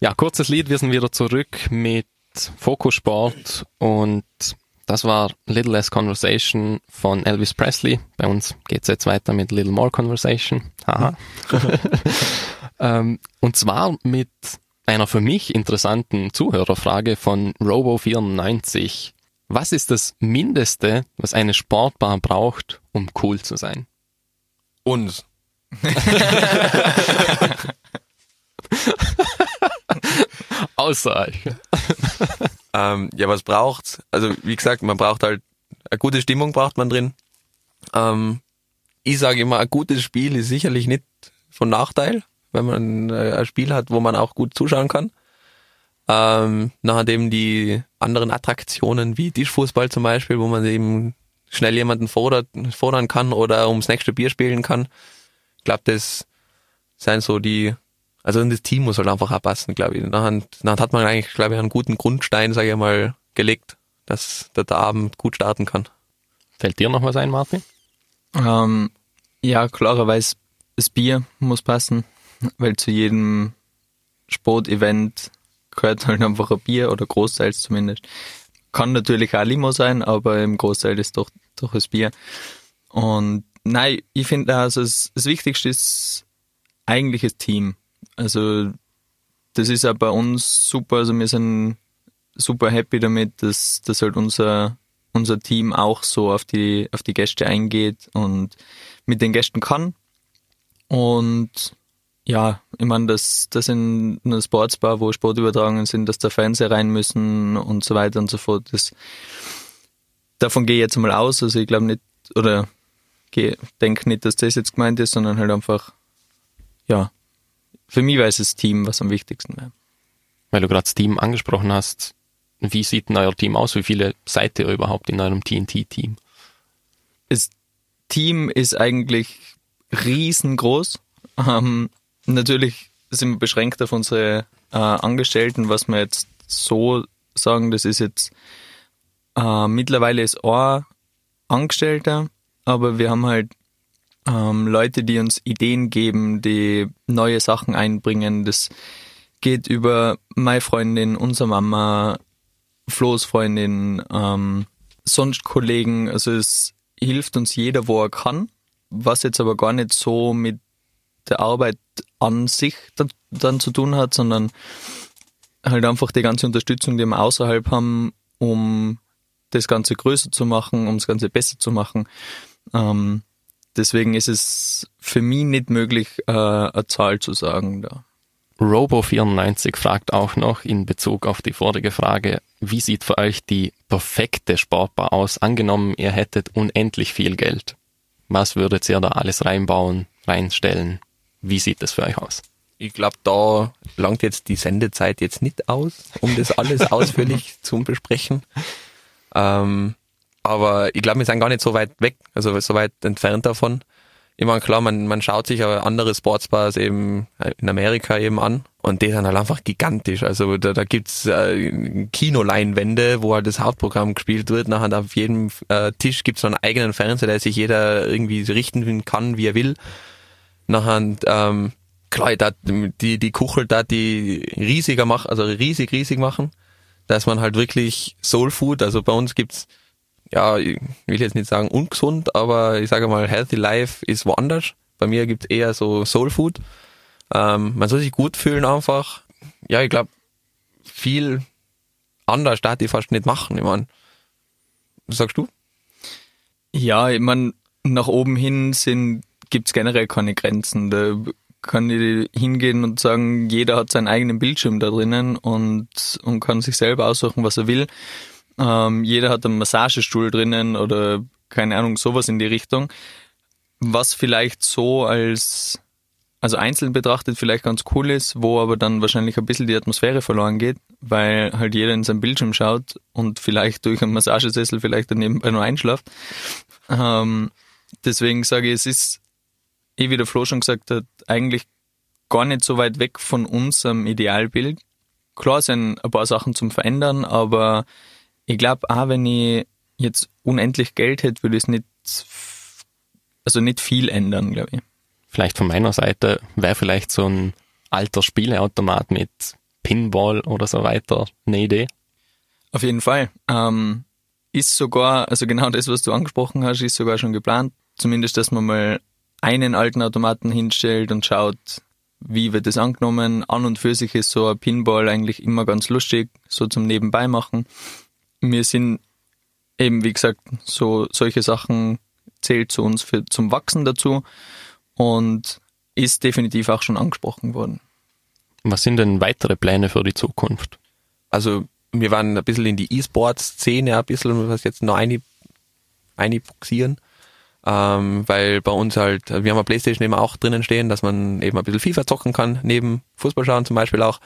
A: Ja, kurzes Lied, wir sind wieder zurück mit Fokus Sport und das war Little Less Conversation von Elvis Presley. Bei uns geht's jetzt weiter mit Little More Conversation. Haha. ähm, und zwar mit einer für mich interessanten Zuhörerfrage von Robo94. Was ist das Mindeste, was eine Sportbar braucht, um cool zu sein?
B: Uns.
A: Außer euch.
B: Ähm, ja, was braucht's? Also wie gesagt, man braucht halt eine gute Stimmung braucht man drin. Ähm, ich sage immer, ein gutes Spiel ist sicherlich nicht von Nachteil, wenn man äh, ein Spiel hat, wo man auch gut zuschauen kann. Ähm, nachdem die anderen Attraktionen wie Tischfußball zum Beispiel, wo man eben schnell jemanden fordert, fordern kann oder ums nächste Bier spielen kann. Ich glaube, das sind so die also und das Team muss halt einfach auch passen, glaube ich. Nachher, nachher hat man eigentlich, glaube ich, einen guten Grundstein, sage ich mal, gelegt, dass der Abend gut starten kann.
A: Fällt dir noch was ein, Martin?
C: Ähm, ja, klarerweise das Bier muss passen, weil zu jedem Sportevent gehört halt einfach ein Bier oder großteils zumindest. Kann natürlich auch Limo sein, aber im Großteil ist doch, doch das Bier. Und nein, ich finde also das, das Wichtigste ist eigentlich das Team. Also das ist auch bei uns super. Also wir sind super happy damit, dass, dass halt unser, unser Team auch so auf die, auf die Gäste eingeht und mit den Gästen kann. Und ja, ich meine, dass, dass in einer Sportsbar, wo Sportübertragungen sind, dass da Fernseher rein müssen und so weiter und so fort. Das, davon gehe ich jetzt mal aus. Also ich glaube nicht, oder denke nicht, dass das jetzt gemeint ist, sondern halt einfach, ja, für mich wäre es das Team, was am wichtigsten wäre.
A: Weil du gerade das Team angesprochen hast, wie sieht denn euer Team aus? Wie viele seid ihr überhaupt in eurem TNT-Team?
C: Das Team ist eigentlich riesengroß. Ähm, natürlich sind wir beschränkt auf unsere äh, Angestellten, was wir jetzt so sagen, das ist jetzt äh, mittlerweile ist ein Angestellter, aber wir haben halt ähm, Leute, die uns Ideen geben, die neue Sachen einbringen. Das geht über meine Freundin, unsere Mama, Flo's Freundin, ähm, sonst Kollegen. Also es hilft uns jeder, wo er kann, was jetzt aber gar nicht so mit der Arbeit an sich dann, dann zu tun hat, sondern halt einfach die ganze Unterstützung, die wir außerhalb haben, um das Ganze größer zu machen, um das Ganze besser zu machen. Ähm, deswegen ist es für mich nicht möglich, äh, eine Zahl zu sagen da.
A: Robo94 fragt auch noch in Bezug auf die vorige Frage, wie sieht für euch die perfekte Sportbar aus? Angenommen, ihr hättet unendlich viel Geld. Was würdet ihr da alles reinbauen, reinstellen? Wie sieht das für euch aus?
B: Ich glaube, da langt jetzt die Sendezeit jetzt nicht aus, um das alles ausführlich zu besprechen. Ähm, aber ich glaube, wir sind gar nicht so weit weg, also so weit entfernt davon. Ich meine, klar, man, man schaut sich aber andere Sportsbars eben äh, in Amerika eben an und die sind halt einfach gigantisch. Also da, da gibt's äh, Kinoleinwände, wo halt das Hauptprogramm gespielt wird. Nachher auf jedem äh, Tisch gibt's so einen eigenen Fernseher, der sich jeder irgendwie richten kann, wie er will. Nachher, ähm, klar, da, die, die Kuchel da, die riesiger machen, also riesig, riesig machen, dass man halt wirklich Soul Food, also bei uns gibt's ja, ich will jetzt nicht sagen ungesund, aber ich sage mal, Healthy Life ist woanders. Bei mir gibt's eher so Soul Food. Ähm, man soll sich gut fühlen einfach. Ja, ich glaube, viel anders darf ich fast nicht machen. Ich meine, was sagst du?
C: Ja, ich meine, nach oben hin sind, gibt's generell keine Grenzen. Da kann ich hingehen und sagen, jeder hat seinen eigenen Bildschirm da drinnen und, und kann sich selber aussuchen, was er will. Ähm, jeder hat einen Massagestuhl drinnen oder keine Ahnung, sowas in die Richtung. Was vielleicht so als, also einzeln betrachtet vielleicht ganz cool ist, wo aber dann wahrscheinlich ein bisschen die Atmosphäre verloren geht, weil halt jeder in seinem Bildschirm schaut und vielleicht durch einen Massagesessel vielleicht daneben nur einschlaft. Ähm, deswegen sage ich, es ist, eh wie der Flo schon gesagt hat, eigentlich gar nicht so weit weg von unserem Idealbild. Klar sind ein paar Sachen zum Verändern, aber ich glaube, auch wenn ich jetzt unendlich Geld hätte, würde ich es nicht, also nicht viel ändern, glaube ich.
A: Vielleicht von meiner Seite wäre vielleicht so ein alter Spieleautomat mit Pinball oder so weiter eine Idee.
C: Auf jeden Fall. Ähm, ist sogar, also genau das, was du angesprochen hast, ist sogar schon geplant. Zumindest, dass man mal einen alten Automaten hinstellt und schaut, wie wird das angenommen. An und für sich ist so ein Pinball eigentlich immer ganz lustig, so zum Nebenbei machen wir sind eben, wie gesagt, so solche Sachen zählt zu uns für, zum Wachsen dazu und ist definitiv auch schon angesprochen worden.
A: Was sind denn weitere Pläne für die Zukunft?
B: Also wir waren ein bisschen in die E-Sport-Szene, ein bisschen, was jetzt noch eine, eine buxieren, ähm, weil bei uns halt, wir haben eine Playstation eben auch drinnen stehen, dass man eben ein bisschen FIFA zocken kann, neben Fußball schauen zum Beispiel auch.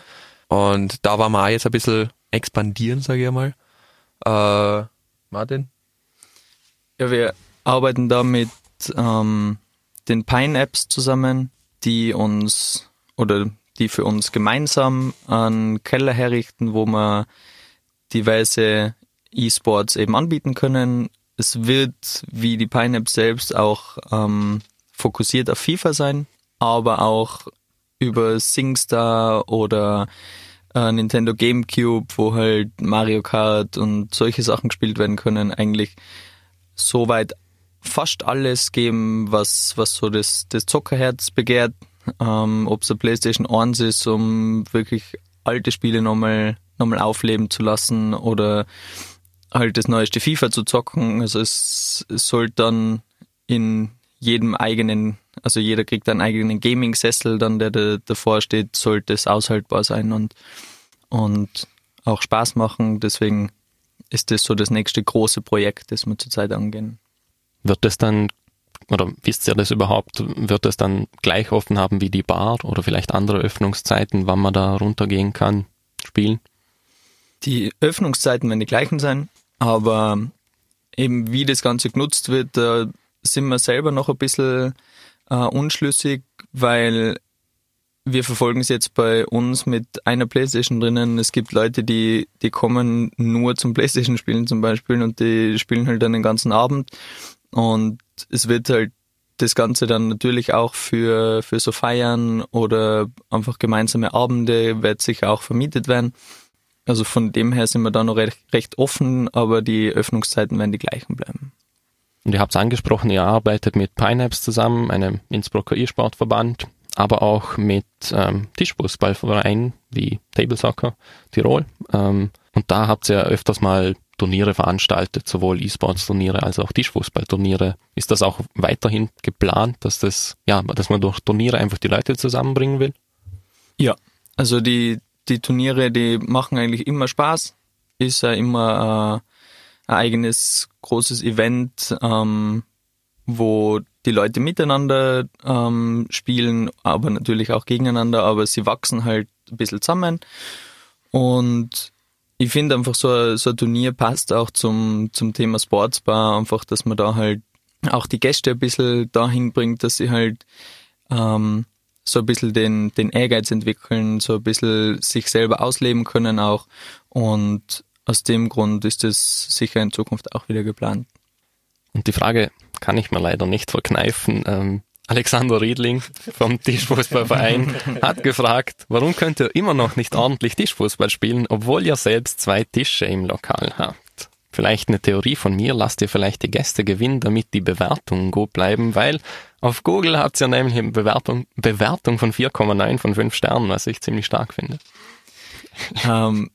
B: Und da waren wir auch jetzt ein bisschen expandieren, sage ich mal. Äh, Martin?
C: Ja, wir arbeiten da mit ähm, den Pine-Apps zusammen, die uns oder die für uns gemeinsam einen Keller herrichten, wo wir diverse E-Sports eben anbieten können. Es wird, wie die Pine-App selbst, auch ähm, fokussiert auf FIFA sein, aber auch über SingStar oder äh, Nintendo GameCube, wo halt Mario Kart und solche Sachen gespielt werden können, eigentlich soweit fast alles geben, was, was so das, das Zockerherz begehrt. Ähm, Ob es eine PlayStation 1 ist, um wirklich alte Spiele nochmal nochmal aufleben zu lassen oder halt das neueste FIFA zu zocken. Also es, es soll dann in jedem eigenen, also jeder kriegt einen eigenen Gaming-Sessel, dann der, der davor steht, sollte es aushaltbar sein und, und auch Spaß machen. Deswegen ist das so das nächste große Projekt, das wir zurzeit angehen.
A: Wird das dann, oder wisst ihr das überhaupt, wird das dann gleich offen haben wie die Bar oder vielleicht andere Öffnungszeiten, wann man da runtergehen kann, spielen?
C: Die Öffnungszeiten werden die gleichen sein, aber eben wie das Ganze genutzt wird, da sind wir selber noch ein bisschen äh, unschlüssig, weil wir verfolgen es jetzt bei uns mit einer Playstation drinnen. Es gibt Leute, die, die kommen nur zum Playstation spielen zum Beispiel und die spielen halt dann den ganzen Abend und es wird halt das Ganze dann natürlich auch für, für so Feiern oder einfach gemeinsame Abende wird sicher auch vermietet werden. Also von dem her sind wir da noch recht, recht offen, aber die Öffnungszeiten werden die gleichen bleiben.
A: Und ihr habt es angesprochen, ihr arbeitet mit Pineapps zusammen, einem Innsbrucker E-Sportverband, aber auch mit ähm, Tischfußballvereinen wie Table Soccer Tirol. Ähm, und da habt ihr öfters mal Turniere veranstaltet, sowohl E-Sports-Turniere als auch Tischfußballturniere. Ist das auch weiterhin geplant, dass das, ja, dass man durch Turniere einfach die Leute zusammenbringen will?
C: Ja, also die, die Turniere, die machen eigentlich immer Spaß. Ist ja immer äh, ein eigenes großes Event, ähm, wo die Leute miteinander ähm, spielen, aber natürlich auch gegeneinander, aber sie wachsen halt ein bisschen zusammen. Und ich finde einfach so, ein, so ein Turnier passt auch zum, zum Thema Sportsbar, einfach, dass man da halt auch die Gäste ein bisschen dahin bringt, dass sie halt ähm, so ein bisschen den, den Ehrgeiz entwickeln, so ein bisschen sich selber ausleben können auch. Und aus dem Grund ist es sicher in Zukunft auch wieder geplant.
A: Und die Frage kann ich mir leider nicht verkneifen. Ähm, Alexander Riedling vom Tischfußballverein hat gefragt, warum könnt ihr immer noch nicht ordentlich Tischfußball spielen, obwohl ihr selbst zwei Tische im Lokal habt? Vielleicht eine Theorie von mir, lasst ihr vielleicht die Gäste gewinnen, damit die Bewertungen gut bleiben, weil auf Google hat es ja nämlich eine Bewertung, Bewertung von 4,9 von 5 Sternen, was ich ziemlich stark finde.
C: Ähm,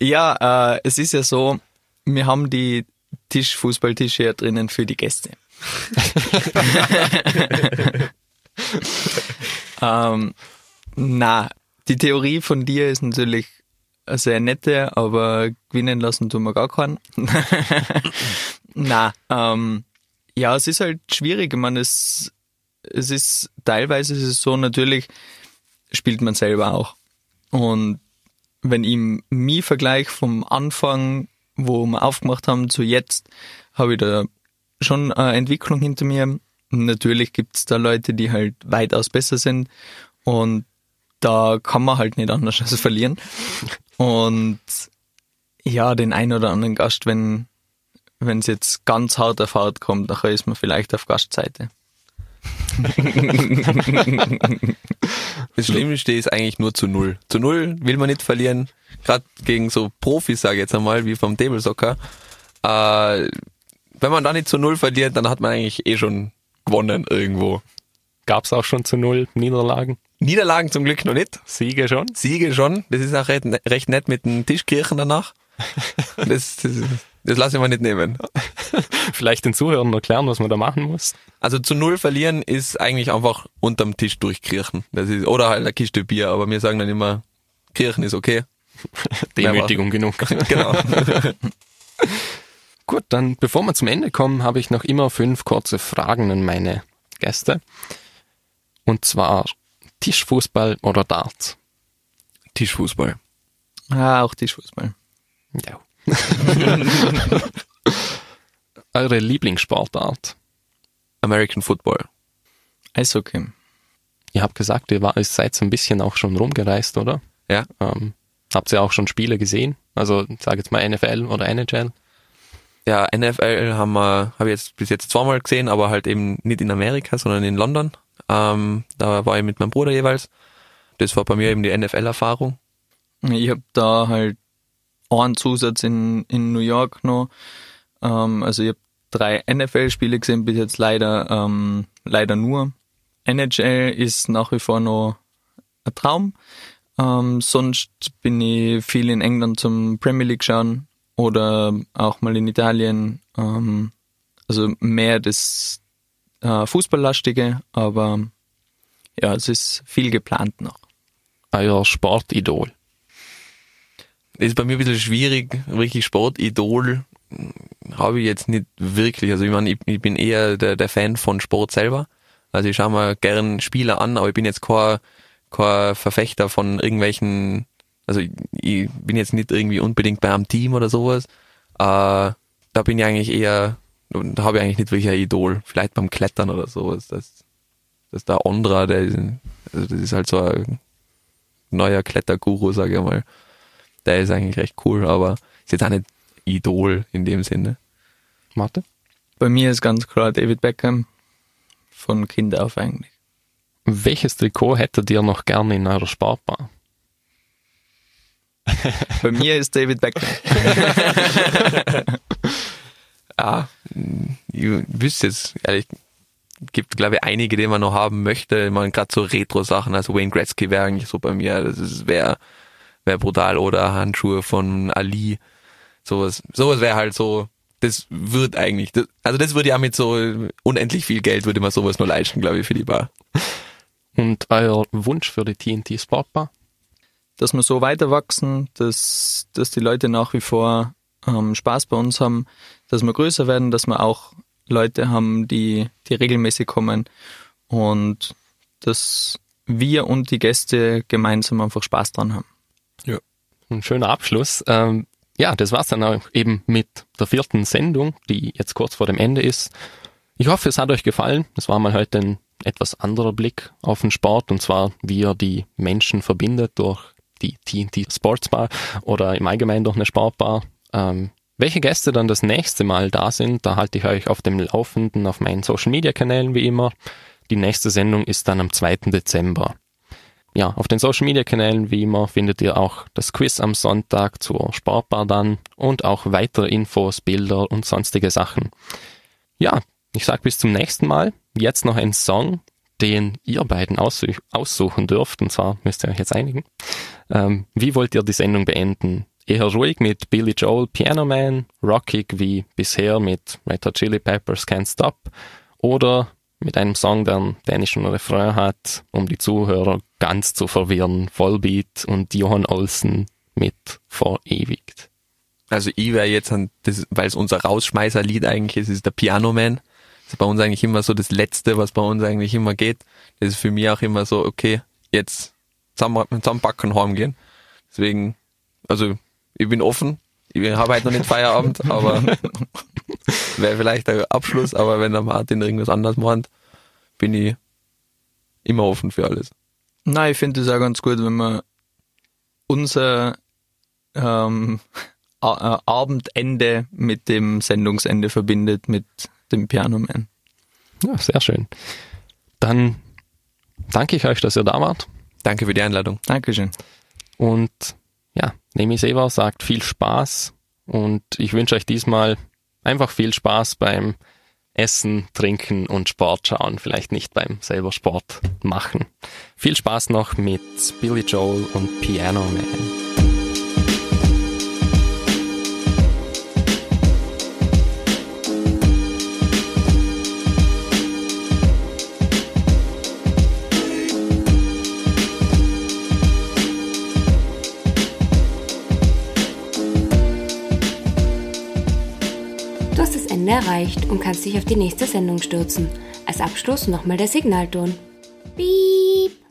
C: ja, äh, es ist ja so, wir haben die Tischfußballtische ja drinnen für die Gäste. ähm, na, die Theorie von dir ist natürlich eine sehr nette, aber gewinnen lassen tun wir gar keinen. na, ähm, ja, es ist halt schwierig. Ich meine, es, es ist teilweise ist es so, natürlich spielt man selber auch. Und wenn ich mich vergleiche vom Anfang, wo wir aufgemacht haben, zu jetzt, habe ich da schon eine Entwicklung hinter mir. Natürlich gibt es da Leute, die halt weitaus besser sind und da kann man halt nicht anders als verlieren. Und ja, den einen oder anderen Gast, wenn es jetzt ganz hart auf hart kommt, nachher ist man vielleicht auf Gastseite.
B: das Schlimmste ist eigentlich nur zu null. Zu null will man nicht verlieren. Gerade gegen so Profis, sage ich jetzt einmal, wie vom Table Soccer. Äh, wenn man da nicht zu null verliert, dann hat man eigentlich eh schon gewonnen irgendwo.
A: Gab es auch schon zu null Niederlagen?
B: Niederlagen zum Glück noch nicht.
A: Siege schon?
B: Siege schon. Das ist auch recht, recht nett mit den Tischkirchen danach. Das, das, das lasse ich mir nicht nehmen.
A: Vielleicht den Zuhörern erklären, was man da machen muss.
B: Also zu null verlieren ist eigentlich einfach unterm Tisch durchkirchen. Das ist, oder halt eine Kiste Bier, aber wir sagen dann immer, Kirchen ist okay.
A: Demütigung genug.
B: genau.
A: Gut, dann bevor wir zum Ende kommen, habe ich noch immer fünf kurze Fragen an meine Gäste. Und zwar Tischfußball oder Darts?
B: Tischfußball.
C: Ah, auch Tischfußball.
A: Ja. Eure Lieblingssportart?
B: American Football.
C: Eishockey.
A: Ihr habt gesagt, ihr, war, ihr seid so ein bisschen auch schon rumgereist, oder?
B: Ja.
A: Ähm, habt ihr auch schon Spiele gesehen? Also sage jetzt mal NFL oder NHL?
B: Ja, NFL haben wir, habe ich jetzt bis jetzt zweimal gesehen, aber halt eben nicht in Amerika, sondern in London. Ähm, da war ich mit meinem Bruder jeweils. Das war bei mir eben die NFL-Erfahrung.
C: Ich habe da halt einen Zusatz in, in New York noch. Ähm, also ich habe drei NFL-Spiele gesehen, bis jetzt leider, ähm, leider nur. NHL ist nach wie vor noch ein Traum. Ähm, sonst bin ich viel in England zum Premier League schauen oder auch mal in Italien. Ähm, also mehr das äh, Fußballlastige, aber ja, es ist viel geplant noch.
A: Euer Sportidol?
B: Ist bei mir ein bisschen schwierig, wirklich Sportidol habe ich jetzt nicht wirklich. Also ich meine, ich, ich bin eher der, der Fan von Sport selber. Also ich schaue mir gern Spieler an, aber ich bin jetzt kein, kein Verfechter von irgendwelchen, also ich, ich bin jetzt nicht irgendwie unbedingt bei einem Team oder sowas. Äh, da bin ich eigentlich eher, da habe ich eigentlich nicht wirklich ein Idol. Vielleicht beim Klettern oder sowas. Das, das der Ondra, der also das ist halt so ein neuer Kletterguru, sage ich mal. Der ist eigentlich recht cool, aber ist jetzt auch nicht Idol in dem Sinne.
A: Mathe?
C: Bei mir ist ganz klar David Beckham von Kind auf eigentlich.
A: Welches Trikot hättet ihr noch gerne in eurer Sportbar?
C: Bei mir ist David Beckham.
B: Ah, ich wüsste jetzt, ehrlich, gibt, glaube ich, einige, die man noch haben möchte. Man gerade so Retro-Sachen, also Wayne Gretzky wäre eigentlich so bei mir, das wäre wär brutal. Oder Handschuhe von Ali. Sowas, sowas wäre halt so, das wird eigentlich, das, also das würde ja mit so unendlich viel Geld, würde man sowas nur leisten, glaube ich, für die Bar.
A: Und euer Wunsch für die TNT Sportbar?
C: Dass wir so weiter wachsen, dass, dass die Leute nach wie vor ähm, Spaß bei uns haben, dass wir größer werden, dass wir auch Leute haben, die, die regelmäßig kommen und dass wir und die Gäste gemeinsam einfach Spaß dran haben.
A: Ja. Ein schöner Abschluss. Ähm, ja, das war's dann auch eben mit der vierten Sendung, die jetzt kurz vor dem Ende ist. Ich hoffe, es hat euch gefallen. Es war mal heute ein etwas anderer Blick auf den Sport und zwar, wie er die Menschen verbindet durch die TNT Sportsbar oder im Allgemeinen durch eine Sportbar. Ähm, welche Gäste dann das nächste Mal da sind, da halte ich euch auf dem Laufenden auf meinen Social Media Kanälen wie immer. Die nächste Sendung ist dann am 2. Dezember. Ja, auf den Social Media Kanälen wie immer findet ihr auch das Quiz am Sonntag zur Sportbar dann und auch weitere Infos, Bilder und sonstige Sachen. Ja, ich sag bis zum nächsten Mal. Jetzt noch ein Song, den ihr beiden aussuchen dürft, und zwar müsst ihr euch jetzt einigen. Ähm, wie wollt ihr die Sendung beenden? Eher ruhig mit Billy Joel Piano Man, rockig wie bisher mit Red Chili Peppers Can't Stop oder mit einem Song, der einen dänischen Refrain hat, um die Zuhörer ganz zu verwirren, Vollbeat und Johann Olsen mit Verewigt.
B: Also ich wäre jetzt, weil es unser Rausschmeißerlied eigentlich ist, ist der Piano Man. Das ist bei uns eigentlich immer so das Letzte, was bei uns eigentlich immer geht. Das ist für mich auch immer so, okay, jetzt zusammen, zusammenpacken heimgehen. Deswegen, also ich bin offen. Ich habe halt noch nicht Feierabend, aber wäre vielleicht der Abschluss. Aber wenn der Martin irgendwas anderes macht, bin ich immer offen für alles.
C: Nein, ich finde es auch ganz gut, wenn man unser ähm, Abendende mit dem Sendungsende verbindet, mit dem Piano Man.
A: Ja, sehr schön. Dann danke ich euch, dass ihr da wart.
B: Danke für die Einladung.
C: Dankeschön.
A: Und Nemi Seva sagt viel Spaß und ich wünsche euch diesmal einfach viel Spaß beim Essen, Trinken und Sport schauen, vielleicht nicht beim selber Sport machen. Viel Spaß noch mit Billy Joel und Piano Man.
D: Erreicht und kannst dich auf die nächste Sendung stürzen. Als Abschluss nochmal der Signalton. Piep.